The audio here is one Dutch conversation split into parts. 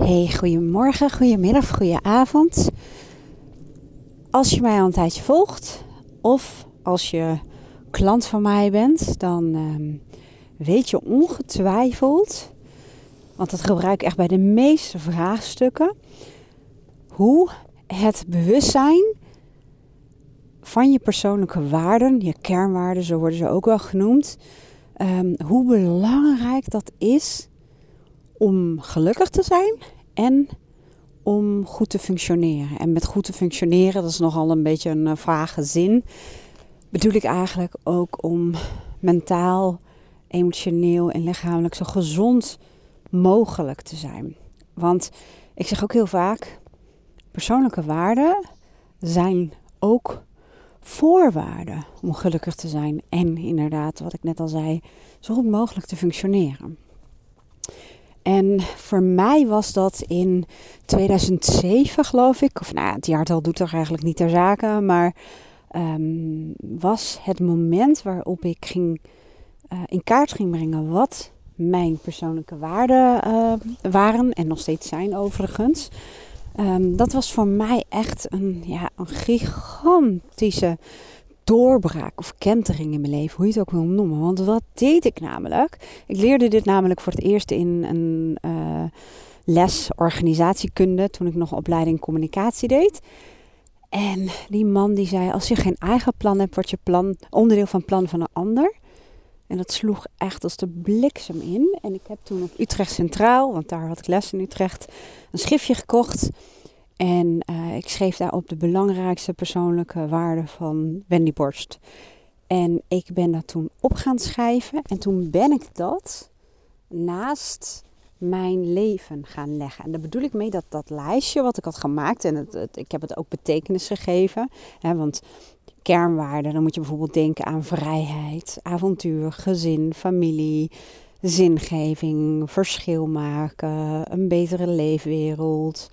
Hey, goedemorgen, goedemiddag, goedenavond. Als je mij al een tijdje volgt of als je klant van mij bent, dan ehm, weet je ongetwijfeld, want dat gebruik ik echt bij de meeste vraagstukken, hoe het bewustzijn van je persoonlijke waarden, je kernwaarden, zo worden ze ook wel genoemd, ehm, hoe belangrijk dat is om gelukkig te zijn en om goed te functioneren. En met goed te functioneren, dat is nogal een beetje een uh, vage zin, bedoel ik eigenlijk ook om mentaal, emotioneel en lichamelijk zo gezond mogelijk te zijn. Want ik zeg ook heel vaak, persoonlijke waarden zijn ook voorwaarden om gelukkig te zijn en inderdaad, wat ik net al zei, zo goed mogelijk te functioneren. En voor mij was dat in 2007, geloof ik. Of nou, het jaartal doet er eigenlijk niet ter zake. Maar um, was het moment waarop ik ging, uh, in kaart ging brengen wat mijn persoonlijke waarden uh, waren. En nog steeds zijn overigens. Um, dat was voor mij echt een, ja, een gigantische doorbraak of kentering in mijn leven, hoe je het ook wil noemen. Want wat deed ik namelijk? Ik leerde dit namelijk voor het eerst in een uh, les organisatiekunde toen ik nog opleiding communicatie deed. En die man die zei: Als je geen eigen plan hebt, wordt je plan onderdeel van plan van een ander. En dat sloeg echt als de bliksem in. En ik heb toen op Utrecht Centraal, want daar had ik les in Utrecht, een schriftje gekocht. En uh, ik schreef daarop de belangrijkste persoonlijke waarden van Wendy Borst. En ik ben dat toen op gaan schrijven. En toen ben ik dat naast mijn leven gaan leggen. En daar bedoel ik mee dat dat lijstje wat ik had gemaakt. En het, ik heb het ook betekenis gegeven. Hè, want kernwaarden, dan moet je bijvoorbeeld denken aan vrijheid, avontuur, gezin, familie, zingeving, verschil maken, een betere leefwereld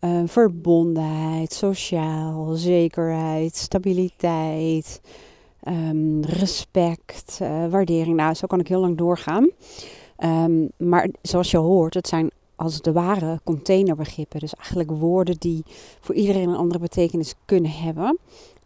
uh, verbondenheid, sociaal, zekerheid, stabiliteit, um, respect, uh, waardering. Nou, zo kan ik heel lang doorgaan. Um, maar zoals je hoort, het zijn als het ware containerbegrippen. Dus eigenlijk woorden die voor iedereen een andere betekenis kunnen hebben.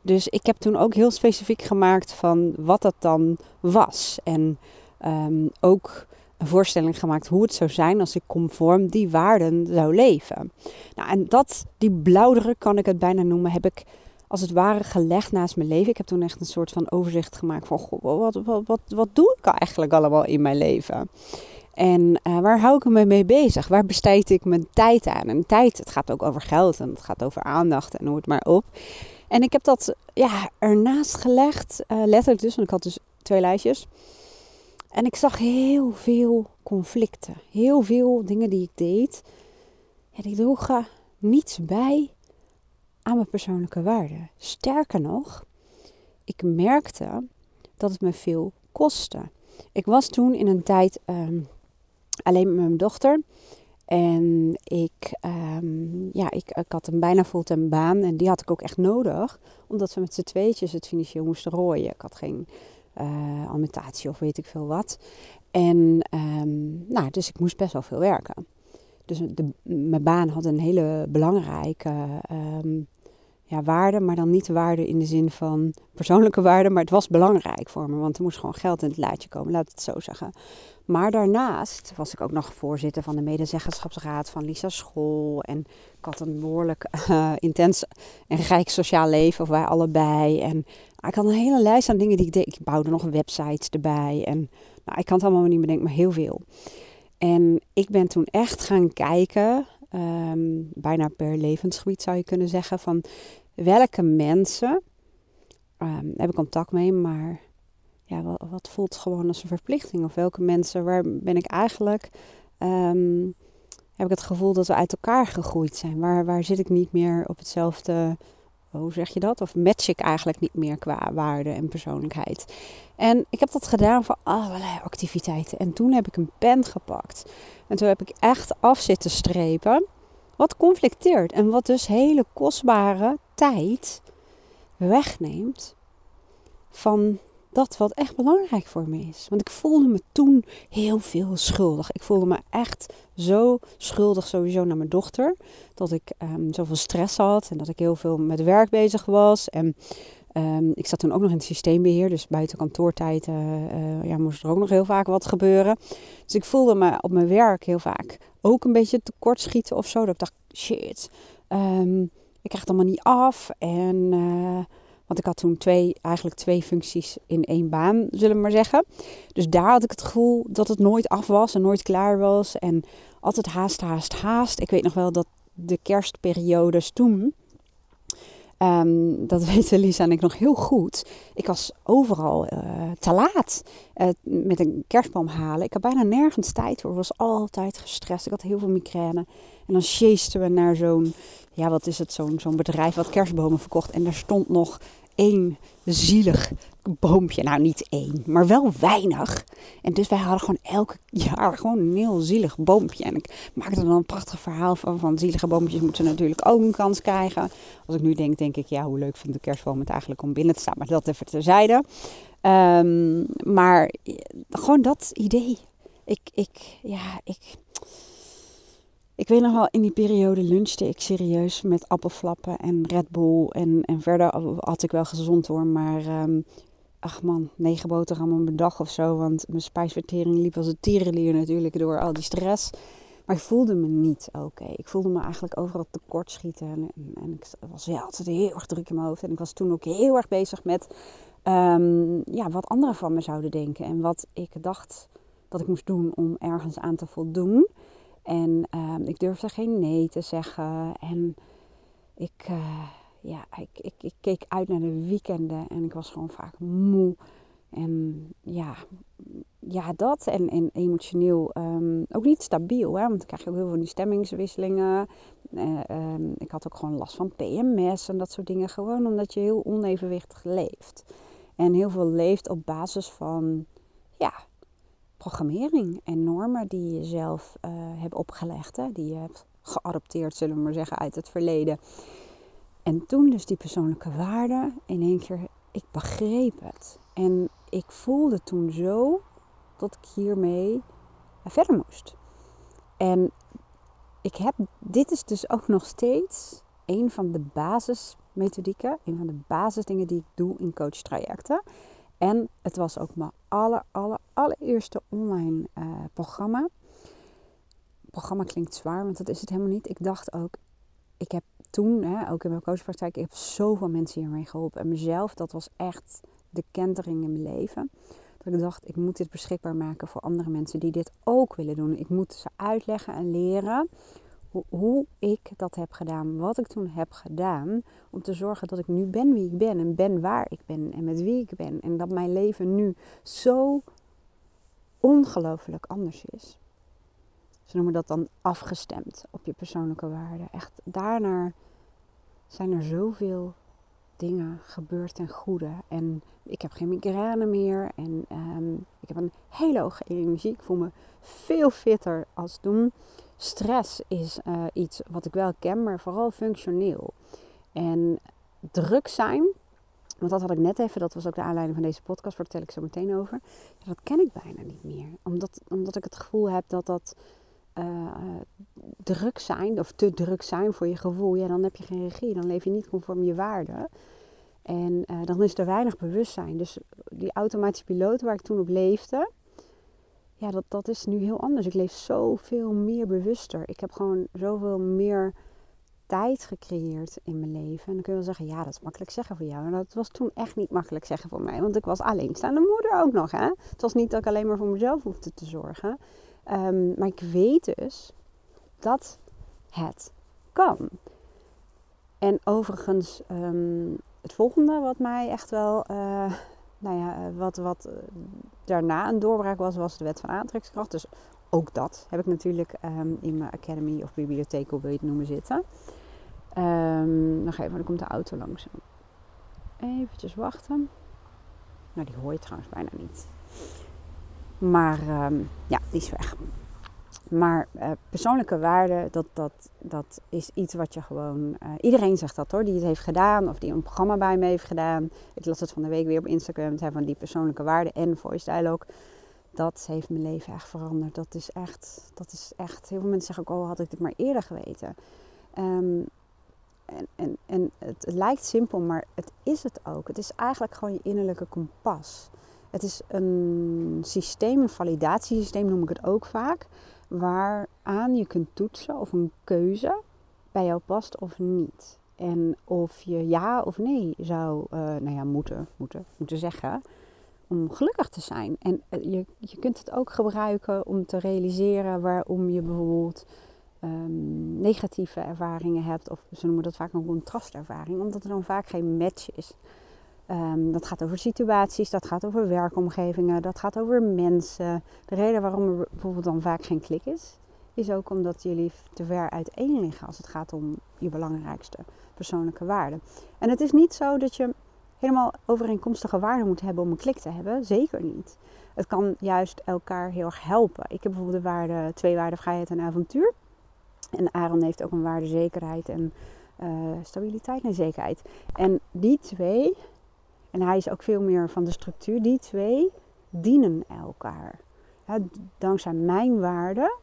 Dus ik heb toen ook heel specifiek gemaakt van wat dat dan was. En um, ook een voorstelling gemaakt hoe het zou zijn als ik conform die waarden zou leven. Nou, en dat, die blauwdruk kan ik het bijna noemen, heb ik als het ware gelegd naast mijn leven. Ik heb toen echt een soort van overzicht gemaakt van goh, wat, wat, wat, wat doe ik eigenlijk allemaal in mijn leven? En uh, waar hou ik me mee bezig? Waar besteed ik mijn tijd aan? En tijd, het gaat ook over geld en het gaat over aandacht en noem het maar op. En ik heb dat ja, ernaast gelegd, uh, letterlijk dus, want ik had dus twee lijstjes. En ik zag heel veel conflicten. Heel veel dingen die ik deed. Ja, die droegen niets bij aan mijn persoonlijke waarden. Sterker nog, ik merkte dat het me veel kostte. Ik was toen in een tijd um, alleen met mijn dochter. En ik, um, ja, ik, ik had een bijna fulltime baan en die had ik ook echt nodig. Omdat we met z'n tweetjes het financieel moesten rooien. Ik had geen uh, of weet ik veel wat. En um, nou, dus ik moest best wel veel werken. Dus de, mijn baan had een hele belangrijke um, ja, waarde, maar dan niet de waarde in de zin van persoonlijke waarde, maar het was belangrijk voor me, want er moest gewoon geld in het laadje komen, laat het zo zeggen. Maar daarnaast was ik ook nog voorzitter van de medezeggenschapsraad van Lisa School. En ik had een behoorlijk uh, intens en rijk sociaal leven, of wij allebei. En ik had een hele lijst aan dingen die ik deed. Ik bouwde nog websites erbij. En nou, ik kan het allemaal niet bedenken, maar heel veel. En ik ben toen echt gaan kijken, um, bijna per levensgebied zou je kunnen zeggen, van welke mensen um, heb ik contact mee, maar ja, wat, wat, voelt gewoon als een verplichting? Of welke mensen, waar ben ik eigenlijk, um, heb ik het gevoel dat we uit elkaar gegroeid zijn? Waar, waar zit ik niet meer op hetzelfde hoe zeg je dat? Of match ik eigenlijk niet meer qua waarde en persoonlijkheid. En ik heb dat gedaan voor allerlei activiteiten. En toen heb ik een pen gepakt. En toen heb ik echt af zitten strepen. Wat conflicteert en wat dus hele kostbare tijd wegneemt van dat wat echt belangrijk voor me is. Want ik voelde me toen heel veel schuldig. Ik voelde me echt zo schuldig sowieso naar mijn dochter. Dat ik um, zoveel stress had en dat ik heel veel met werk bezig was. En um, ik zat toen ook nog in het systeembeheer. Dus buiten kantoortijd uh, ja, moest er ook nog heel vaak wat gebeuren. Dus ik voelde me op mijn werk heel vaak ook een beetje tekortschieten of zo. Dat ik dacht, shit, um, ik krijg het allemaal niet af. En... Uh, want ik had toen twee, eigenlijk twee functies in één baan, zullen we maar zeggen. Dus daar had ik het gevoel dat het nooit af was en nooit klaar was. En altijd haast, haast, haast. Ik weet nog wel dat de kerstperiodes toen. Um, dat weten Lisa en ik nog heel goed. Ik was overal uh, te laat uh, met een kerstboom halen. Ik had bijna nergens tijd voor. Ik was altijd gestrest. Ik had heel veel migraine. En dan chasten we naar zo'n, ja wat is het, zo'n zo'n bedrijf wat kerstbomen verkocht. En daar stond nog één zielig boompje. Nou, niet één, maar wel weinig. En dus wij hadden gewoon elke jaar gewoon een heel zielig boompje. En ik maakte er dan een prachtig verhaal van. Van zielige boompjes moeten natuurlijk ook een kans krijgen. Als ik nu denk, denk ik, ja, hoe leuk vindt de kerstboom het eigenlijk om binnen te staan. Maar dat even terzijde. Um, maar gewoon dat idee. Ik, ik, ja, ik ik weet nog wel, in die periode lunchte ik serieus met appelflappen en Red Bull. En, en verder had ik wel gezond hoor, maar um, ach man, negen boterhammen per dag of zo. Want mijn spijsvertering liep als een tierenlier natuurlijk door al die stress. Maar ik voelde me niet oké. Ik voelde me eigenlijk overal tekort schieten. En, en, ik was ja, altijd heel erg druk in mijn hoofd. En ik was toen ook heel erg bezig met um, ja, wat anderen van me zouden denken. En wat ik dacht dat ik moest doen om ergens aan te voldoen. En uh, ik durfde geen nee te zeggen. En ik, uh, ja, ik, ik, ik, keek uit naar de weekenden en ik was gewoon vaak moe. En ja, ja dat. En, en emotioneel um, ook niet stabiel. Hè? Want ik krijg ook heel veel die stemmingswisselingen. Uh, um, ik had ook gewoon last van PMS en dat soort dingen. Gewoon omdat je heel onevenwichtig leeft. En heel veel leeft op basis van ja, programmering en normen die je zelf uh, hebt opgelegd, hè, die je hebt geadopteerd, zullen we maar zeggen, uit het verleden. En toen dus die persoonlijke waarde, in één keer, ik begreep het. En ik voelde toen zo dat ik hiermee verder moest. En ik heb, dit is dus ook nog steeds een van de basismethodieken, een van de basisdingen die ik doe in coachtrajecten. En het was ook mijn aller, aller, allereerste online uh, programma. Programma klinkt zwaar, want dat is het helemaal niet. Ik dacht ook, ik heb toen, hè, ook in mijn coachpraktijk, ik heb zoveel mensen hiermee geholpen. En mezelf, dat was echt de kentering in mijn leven. Dat ik dacht, ik moet dit beschikbaar maken voor andere mensen die dit ook willen doen. Ik moet ze uitleggen en leren hoe, ik dat heb gedaan, wat ik toen heb gedaan, om te zorgen dat ik nu ben wie ik ben en ben waar ik ben en met wie ik ben. En dat mijn leven nu zo ongelooflijk anders is. Ze noemen dat dan afgestemd op je persoonlijke waarden. Echt daarna zijn er zoveel dingen gebeurd ten goede. En ik heb geen migraine meer. En um, ik heb een hele hoge energie. Ik voel me veel fitter als toen. Stress is uh, iets wat ik wel ken, maar vooral functioneel. En druk zijn, want dat had ik net even, dat was ook de aanleiding van deze podcast, vertel ik zo meteen over. Dat ken ik bijna niet meer. Omdat, omdat ik het gevoel heb dat dat uh, druk zijn, of te druk zijn voor je gevoel, ja, dan heb je geen regie. Dan leef je niet conform je waarden. En uh, dan is er weinig bewustzijn. Dus die automatische piloot waar ik toen op leefde, ja, dat, dat is nu heel anders. Ik leef zoveel meer bewuster. Ik heb gewoon zoveel meer tijd gecreëerd in mijn leven. En dan kun je wel zeggen, ja, dat is makkelijk zeggen voor jou. En dat was toen echt niet makkelijk zeggen voor mij. Want ik was alleenstaande moeder ook nog. Hè? Het was niet dat ik alleen maar voor mezelf hoefde te zorgen. Um, maar ik weet dus dat het kan. En overigens, um, het volgende wat mij echt wel... Uh, nou ja, eh, wat, wat eh, daarna een doorbraak was, was de wet van aantrekkingskracht. Dus ook dat heb ik natuurlijk um, in mijn academy of bibliotheek, hoe wil je het noemen, zitten. Um, nog even, dan komt de auto langs. Eventjes wachten. Nou, die hoor je trouwens bijna niet. Maar um, ja, die is weg. Maar uh, persoonlijke waarde, dat, dat, dat is iets wat je gewoon... Uh, iedereen zegt dat hoor, die het heeft gedaan of die een programma bij me heeft gedaan. Ik las het van de week weer op Instagram. Het van die persoonlijke waarde en voice dialogue. Dat heeft mijn leven echt veranderd. Dat is echt, dat is echt... Heel veel mensen zeggen ook, oh had ik dit maar eerder geweten. Um, en, en, en het lijkt simpel, maar het is het ook. Het is eigenlijk gewoon je innerlijke kompas. Het is een systeem, een validatiesysteem noem ik het ook vaak, waaraan je kunt toetsen of een keuze bij jou past of niet. En of je ja of nee zou uh, nou ja, moeten, moeten, moeten zeggen om gelukkig te zijn. En eh, je, je kunt het ook gebruiken om te realiseren waarom je bijvoorbeeld um, negatieve ervaringen hebt, of ze noemen dat vaak een contrastervaring, omdat er dan vaak geen match is. Um, dat gaat over situaties, dat gaat over werkomgevingen, dat gaat over mensen. De reden waarom er bijvoorbeeld dan vaak geen klik is, is ook omdat jullie te ver uiteen liggen als het gaat om je belangrijkste persoonlijke waarden. En het is niet zo dat je helemaal overeenkomstige waarden moet hebben om een klik te hebben. Zeker niet. Het kan juist elkaar heel erg helpen. Ik heb bijvoorbeeld de waarde, twee waarden vrijheid en avontuur. En Aaron heeft ook een waarde zekerheid en uh, stabiliteit en zekerheid. En die twee, en hij is ook veel meer van de structuur, die twee dienen elkaar. Dankzij mijn waarde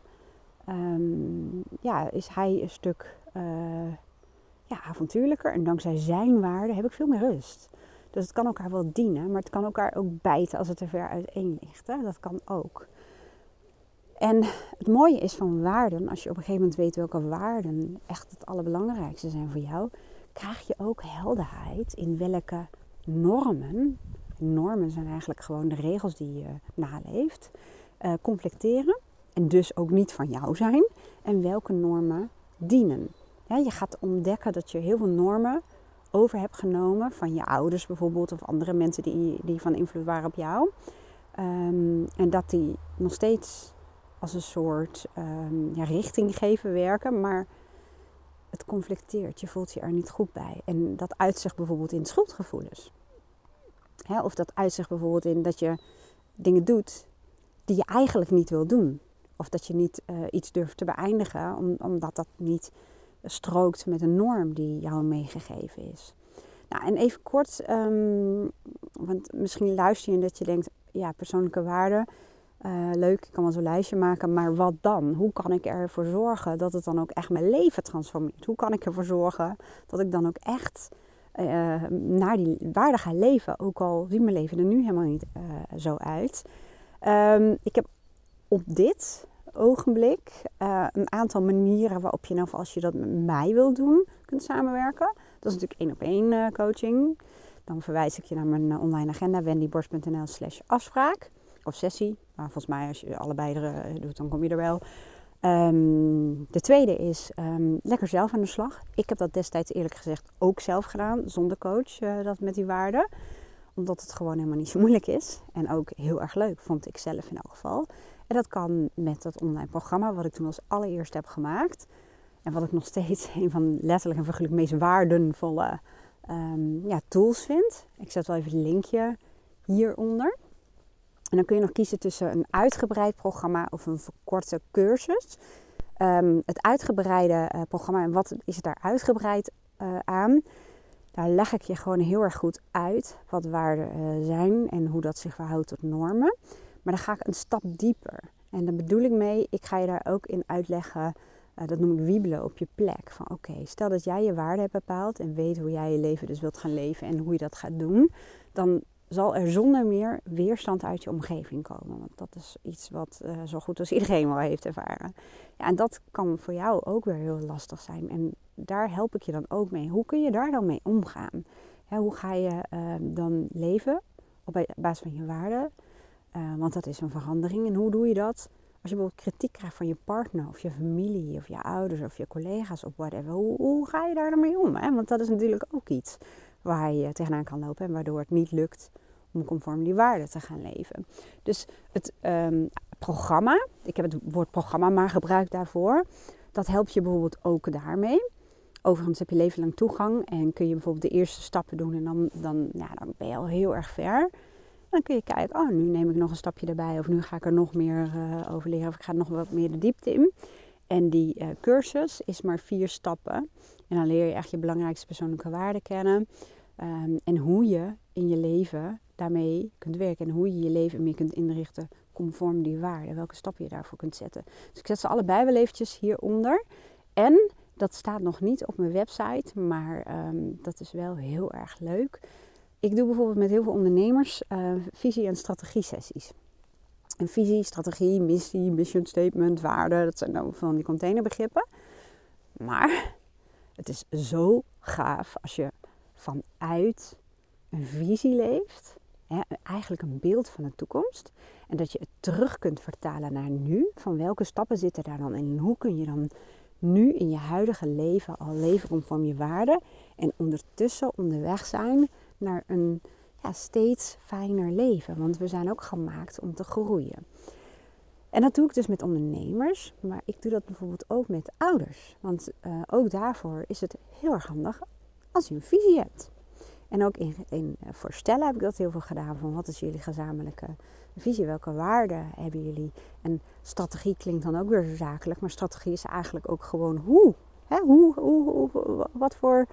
um, ja, is hij een stuk uh, ja, avontuurlijker. En dankzij zijn waarde heb ik veel meer rust. Dus het kan elkaar wel dienen, maar het kan elkaar ook bijten als het te ver uiteen ligt. Hè? Dat kan ook. En het mooie is van waarden, als je op een gegeven moment weet welke waarden echt het allerbelangrijkste zijn voor jou, krijg je ook helderheid in welke normen, normen zijn eigenlijk gewoon de regels die je naleeft, uh, completeren en dus ook niet van jou zijn en welke normen dienen. Je gaat ontdekken dat je heel veel normen over hebt genomen van je ouders bijvoorbeeld of andere mensen die, die van invloed waren op jou. Um, en dat die nog steeds als een soort um, ja, richting geven werken, maar het conflicteert. Je voelt je er niet goed bij. En dat uitzicht bijvoorbeeld in schuldgevoelens. Hè, of dat uitzicht bijvoorbeeld in dat je dingen doet die je eigenlijk niet wil doen. Of dat je niet uh, iets durft te beëindigen om, omdat dat niet strookt met een norm die jou meegegeven is. Nou, en even kort, um, want misschien luister je dat je denkt, ja, persoonlijke waarden uh, leuk, ik kan wel zo'n lijstje maken, maar wat dan? Hoe kan ik ervoor zorgen dat het dan ook echt mijn leven transformeert? Hoe kan ik ervoor zorgen dat ik dan ook echt uh, naar die waarde ga leven? Ook al ziet mijn leven er nu helemaal niet uh, zo uit. Um, ik heb op dit ogenblik een aantal manieren waarop je nou, als je dat met mij wil doen, kunt samenwerken. Dat is natuurlijk één op één coaching. Dan verwijs ik je naar mijn online agenda wendyborst.nl slash afspraak of sessie. Maar volgens mij als je allebei er, eh, doet, dan kom je er wel. Um, de tweede is um, lekker zelf aan de slag. Ik heb dat destijds eerlijk gezegd ook zelf gedaan, zonder coach, uh, dat met die waarden. Omdat het gewoon helemaal niet zo moeilijk is. En ook heel erg leuk, vond ik zelf in elk geval. En dat kan met dat online programma, wat ik toen als allereerst heb gemaakt. En wat ik nog steeds een van letterlijk en figuurlijk meest waardevolle um, ja, tools vind. Ik zet wel even het linkje hieronder. En dan kun je nog kiezen tussen een uitgebreid programma of een verkorte cursus. Um, het uitgebreide uh, programma, en wat is daar uitgebreid uh, aan? Daar leg ik je gewoon heel erg goed uit wat waarden uh, zijn en hoe dat zich verhoudt tot normen. Maar dan ga ik een stap dieper. En daar bedoel ik mee, ik ga je daar ook in uitleggen, dat noem ik wiebelen op je plek. Van oké, stel dat jij je waarde hebt bepaald en weet hoe jij je leven dus wilt gaan leven en hoe je dat gaat doen. Dan zal er zonder meer weerstand uit je omgeving komen. Want dat is iets wat uh, zo goed als iedereen wel heeft ervaren. Ja, en dat kan voor jou ook weer heel lastig zijn. En daar help ik je dan ook mee. Hoe kun je daar dan mee omgaan? hoe ga je uh, dan leven op basis van je waarden? Uh, want dat is een verandering. En hoe doe je dat? Als je bijvoorbeeld kritiek krijgt van je partner of je familie of je ouders of je collega's of whatever. Hoe, hoe ga je daar dan mee om? Hè? Want dat is natuurlijk ook iets waar je tegenaan kan lopen en waardoor het niet lukt om conform die waarden te gaan leven. Dus het um, programma, ik heb het woord programma maar gebruikt daarvoor, dat helpt je bijvoorbeeld ook daarmee. Overigens heb je leven lang toegang en kun je bijvoorbeeld de eerste stappen doen en dan, dan, dan ben je al heel erg ver. Dan kun je kijken, oh, nu neem ik nog een stapje erbij. Of nu ga ik er nog meer uh, over leren. Of ik ga nog wat meer de diepte in. En die uh, cursus is maar vier stappen. En dan leer je echt je belangrijkste persoonlijke waarden kennen. Um, en hoe je in je leven daarmee kunt werken. En hoe je je leven meer kunt inrichten conform die waarden. Welke stappen je daarvoor kunt zetten. Dus ik zet ze allebei wel eventjes hieronder. En dat staat nog niet op mijn website, maar um, dat is wel heel erg leuk. Ik doe bijvoorbeeld met heel veel ondernemers uh, visie- en strategie sessies. En visie, strategie, missie, mission statement, waarde, dat zijn dan van die containerbegrippen. Maar het is zo gaaf als je vanuit een visie leeft, eigenlijk een beeld van de toekomst, en dat je het terug kunt vertalen naar nu. Van welke stappen zitten daar dan in? Hoe kun je dan nu in je huidige leven al leven conform je waarden en ondertussen onderweg zijn naar een ja, steeds fijner leven. Want we zijn ook gemaakt om te groeien. En dat doe ik dus met ondernemers, maar ik doe dat bijvoorbeeld ook met ouders. Want uh, ook daarvoor is het heel erg handig als je een visie hebt. En ook in, eh, voor stellen heb ik dat heel veel gedaan. Van wat is jullie gezamenlijke visie? Welke waarden hebben jullie? En strategie klinkt dan ook weer zo zakelijk. Maar strategie is eigenlijk ook gewoon hoe. Hè? hoe, hoe, hoe wat voor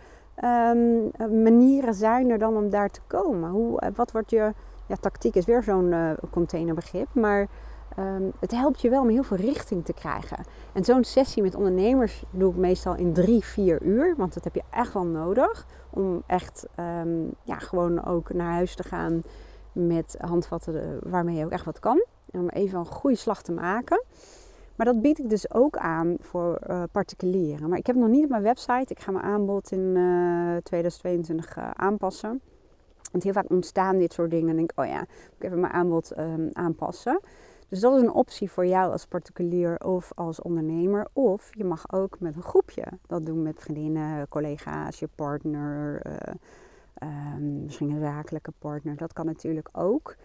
um, manieren zijn er dan om daar te komen? Hoe, eh, wat wordt je... Ja, tactiek is weer zo'n uh, containerbegrip. Maar um, het helpt je wel om heel veel richting te krijgen. En zo'n sessie met ondernemers doe ik meestal in drie, vier uur. Want dat heb je echt wel nodig. Om echt um, ja, gewoon ook naar huis te gaan met handvatten waarmee je ook echt wat kan. En om even een goede slag te maken. Maar dat bied ik dus ook aan voor uh, particulieren. Maar ik heb nog niet op mijn website. Ik ga mijn aanbod in uh, 2022 uh, aanpassen. Want heel vaak ontstaan dit soort dingen. En denk ik, oh ja, ik even mijn aanbod um, aanpassen. Dus dat is een optie voor jou als particulier of als ondernemer. Of je mag ook met een groepje dat doen met vriendinnen, collega's, je partner, um, misschien een zakelijke partner. Dat kan natuurlijk ook.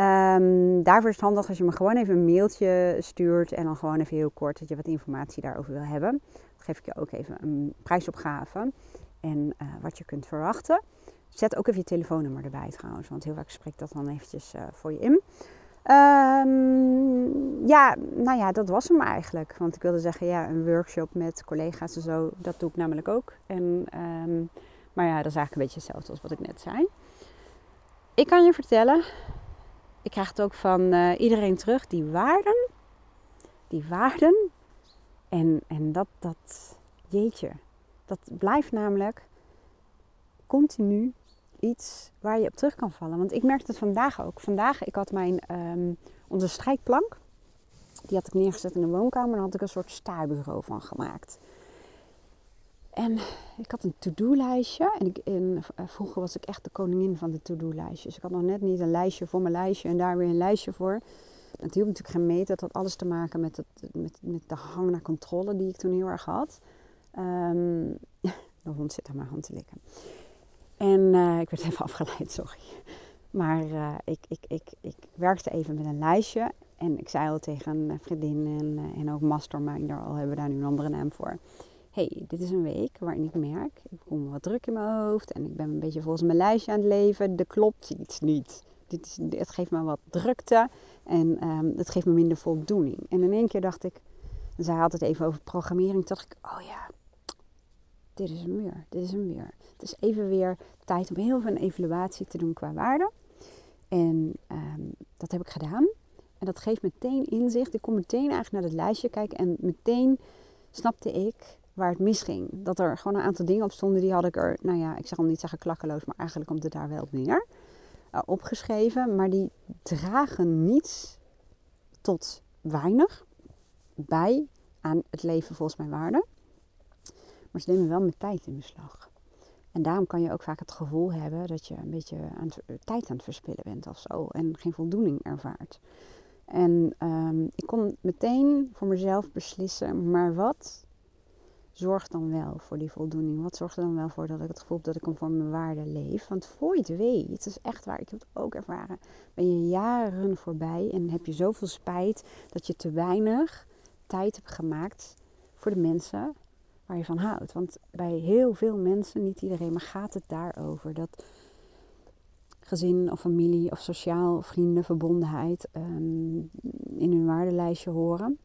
Um, daarvoor is het handig als je me gewoon even een mailtje stuurt en dan gewoon even heel kort dat je wat informatie daarover wil hebben. Dan geef ik je ook even een prijsopgave en uh, wat je kunt verwachten. Zet ook even je telefoonnummer erbij trouwens, want heel vaak spreekt dat dan eventjes uh, voor je in. Um, ja, nou ja, dat was hem eigenlijk. Want ik wilde zeggen, ja, een workshop met collega's en zo, dat doe ik namelijk ook. En, um, maar ja, dat is eigenlijk een beetje hetzelfde als wat ik net zei. Ik kan je vertellen, ik krijg het ook van uh, iedereen terug, die waarden, die waarden. En, en dat, dat, jeetje, dat blijft namelijk continu iets waar je op terug kan vallen. Want ik merkte het vandaag ook. Vandaag, ik had mijn, um, onze strijkplank. Die had ik neergezet in de woonkamer. Daar had ik een soort staarbureau van gemaakt. En ik had een to-do-lijstje. En, ik, en uh, vroeger was ik echt de koningin van de to-do-lijstjes. Ik had nog net niet een lijstje voor mijn lijstje en daar weer een lijstje voor. Het hielp natuurlijk geen meter. Het had alles te maken met, met, met de hang naar controle die ik toen heel erg had. Um, de hond zit aan mijn hand te likken. En uh, ik werd even afgeleid, sorry. Maar uh, ik, ik, ik, ik werkte even met een lijstje. En ik zei al tegen een vriendin en, en ook masterminder, al hebben we daar nu een andere naam voor. Hey, dit is een week waarin ik merk, ik kom wat druk in mijn hoofd. En ik ben een beetje volgens mijn lijstje aan het leven. Er klopt iets niet. Dit is, het geeft me wat drukte en um, het geeft me minder voldoening. En in één keer dacht ik, zij had het even over programmering. Dacht ik, oh ja, dit is hem weer, dit is hem weer. Het is even weer tijd om heel veel een evaluatie te doen qua waarde. En um, dat heb ik gedaan. En dat geeft meteen inzicht. Ik kon meteen eigenlijk naar het lijstje kijken. En meteen snapte ik waar het misging. Dat er gewoon een aantal dingen op stonden. Die had ik er, nou ja, ik zal niet zeggen klakkeloos. Maar eigenlijk komt het daar wel op neer. Uh, opgeschreven. Maar die dragen niets tot weinig bij aan het leven volgens mijn waarden. Maar ze nemen wel met tijd in beslag. En daarom kan je ook vaak het gevoel hebben dat je een beetje aan tijd aan het verspillen bent of zo. En geen voldoening ervaart. En um, ik kon meteen voor mezelf beslissen, maar wat zorgt dan wel voor die voldoening? Wat zorgt er dan wel voor dat ik het gevoel heb dat ik conform mijn waarde leef? Want voor je het weet, het is echt waar, ik heb het ook ervaren, ben je jaren voorbij en heb je zoveel spijt dat je te weinig tijd hebt gemaakt voor de mensen waar je van houdt. Want bij heel veel mensen, niet iedereen, maar gaat het daarover. Dat gezin of familie of sociaal, vrienden, verbondenheid ehm, in hun waardelijstje horen.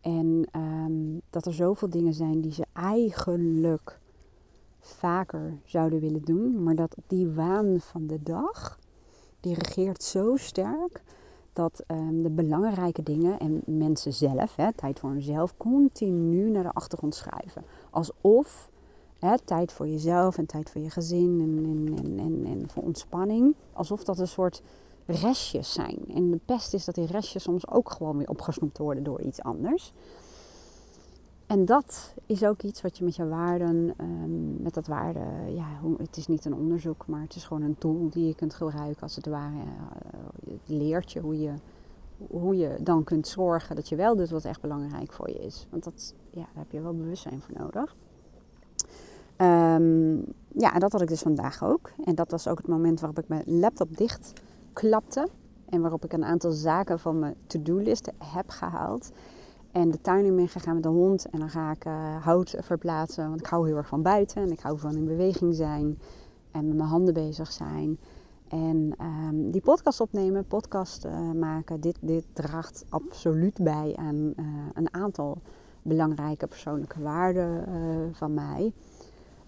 En ehm, dat er zoveel dingen zijn die ze eigenlijk vaker zouden willen doen. Maar dat die waan van de dag, die regeert zo sterk dat ehm, de belangrijke dingen en mensen zelf, hè, tijd voor hunzelf, continu naar de achtergrond schrijven. Alsof hè, tijd voor jezelf en tijd voor je gezin en, en, en, en, voor ontspanning, alsof dat een soort restjes zijn. En de pest is dat die restjes soms ook gewoon weer opgesnoept worden door iets anders. En dat is ook iets wat je met je waarden, um, met dat waarde, ja, het is niet een onderzoek, maar het is gewoon een tool die je kunt gebruiken als het ware. Het leert je hoe, je hoe je dan kunt zorgen dat je wel doet wat echt belangrijk voor je is. Want dat, ja, daar heb je wel bewustzijn voor nodig. Um, ja, en dat had ik dus vandaag ook. En dat was ook het moment waarop ik mijn laptop dicht klapte. En waarop ik een aantal zaken van mijn to-do-list heb gehaald. En de tuin in ben gegaan met de hond. En dan ga ik uh, hout verplaatsen. Want ik hou heel erg van buiten. En ik hou van in beweging zijn. En met mijn handen bezig zijn. En um, die podcast opnemen, podcast uh, maken. Dit, dit draagt absoluut bij aan uh, een aantal belangrijke persoonlijke waarden van mij.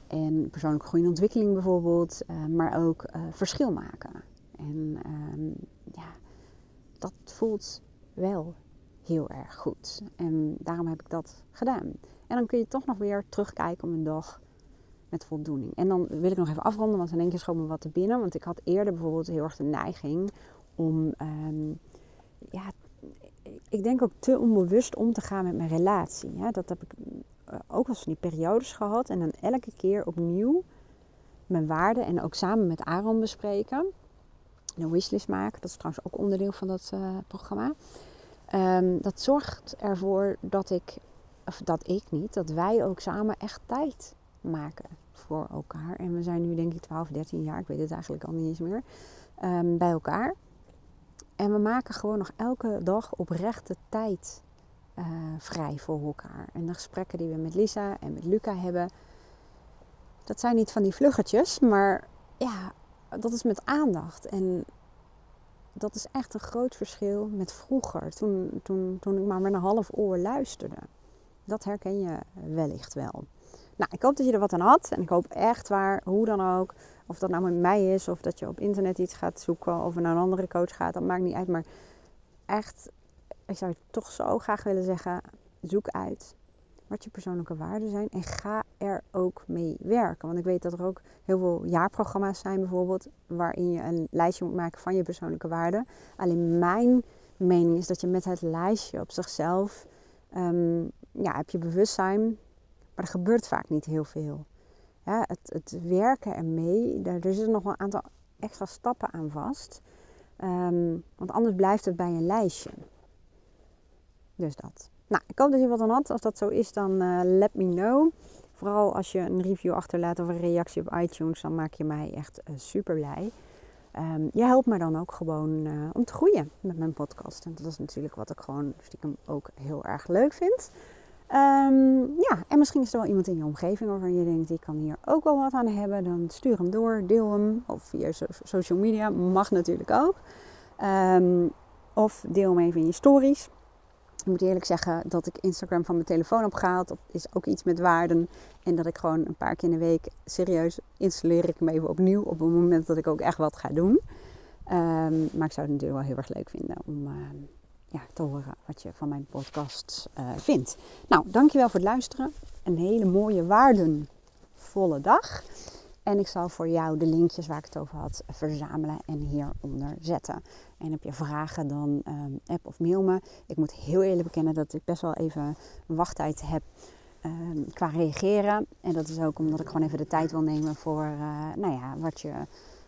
En persoonlijke groei en ontwikkeling bijvoorbeeld. maar ook verschil maken. En um, ja, dat voelt wel heel erg goed. En daarom heb ik dat gedaan. En dan kun je toch nog weer terugkijken op een dag met voldoening. En dan wil ik nog even afronden, want in één keer schoot me wat te binnen. Want ik had eerder bijvoorbeeld heel erg de neiging om, um, ja, ik denk ook te onbewust om te gaan met mijn relatie. Ja, dat heb ik eh, ook wel van die periodes gehad. En dan elke keer opnieuw mijn waarden en ook samen met Aaron bespreken. Een wishlist maken, dat is trouwens ook onderdeel van dat uh, programma. Um, dat zorgt ervoor dat ik, of dat ik niet, dat wij ook samen echt tijd maken voor elkaar. En we zijn nu denk ik 12, 13 jaar, ik weet het eigenlijk al niet eens meer, um, bij elkaar. En we maken gewoon nog elke dag oprechte tijd uh, vrij voor elkaar. En de gesprekken die we met Lisa en met Luca hebben, dat zijn niet van die vluggetjes, maar ja, dat is met aandacht. En dat is echt een groot verschil met vroeger, toen, toen, toen ik maar met een half oor luisterde. Dat herken je wellicht wel. Nou, ik hoop dat je er wat aan had. En ik hoop echt waar, hoe dan ook, of dat nou met mij is, of dat je op internet iets gaat zoeken, of naar een andere coach gaat, dat maakt niet uit. Maar echt, ik zou toch zo graag willen zeggen, zoek uit wat je persoonlijke waarden zijn en ga er ook mee werken. Want ik weet dat er ook heel veel jaarprogramma's zijn bijvoorbeeld, waarin je een lijstje moet maken van je persoonlijke waarden. Alleen mijn mening is dat je met het lijstje op zichzelf, um, ja, heb je bewustzijn, maar er gebeurt vaak niet heel veel. Ja, het, het werken ermee, daar, er zitten nog een aantal extra stappen aan vast. Um, want anders blijft het bij een lijstje. Dus dat. Nou, ik hoop dat je wat aan had. Als dat zo is, dan uh, let me know. Vooral als je een review achterlaat of een reactie op iTunes, dan maak je mij echt uh, super blij. Um, je helpt me dan ook gewoon uh, om te groeien met mijn podcast. En dat is natuurlijk wat ik gewoon stiekem ook heel erg leuk vind. Um, ja, en misschien is er wel iemand in je omgeving waarvan je denkt, die kan hier ook wel wat aan hebben. Dan stuur hem door, deel hem. Of via so social media, mag natuurlijk ook. Um, of deel hem even in je stories. Ik moet eerlijk zeggen dat ik Instagram van mijn telefoon heb gehaald. Dat is ook iets met waarden. En dat ik gewoon een paar keer in de week serieus installeer ik hem even opnieuw. Op het moment dat ik ook echt wat ga doen. Um, maar ik zou het natuurlijk wel heel erg leuk vinden om uh, ja, te horen wat je van mijn podcast uh, vindt. Nou, dankjewel voor het luisteren. Een hele mooie waardenvolle dag. En ik zal voor jou de linkjes waar ik het over had verzamelen en hieronder zetten. En heb je vragen, dan um, app of mail me. Ik moet heel eerlijk bekennen dat ik best wel even wachttijd heb um, qua reageren. En dat is ook omdat ik gewoon even de tijd wil nemen voor uh, nou ja, wat je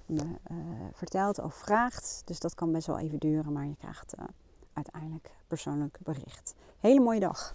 me uh, vertelt of vraagt. Dus dat kan best wel even duren, maar je krijgt uh, uiteindelijk persoonlijk bericht. Hele mooie dag.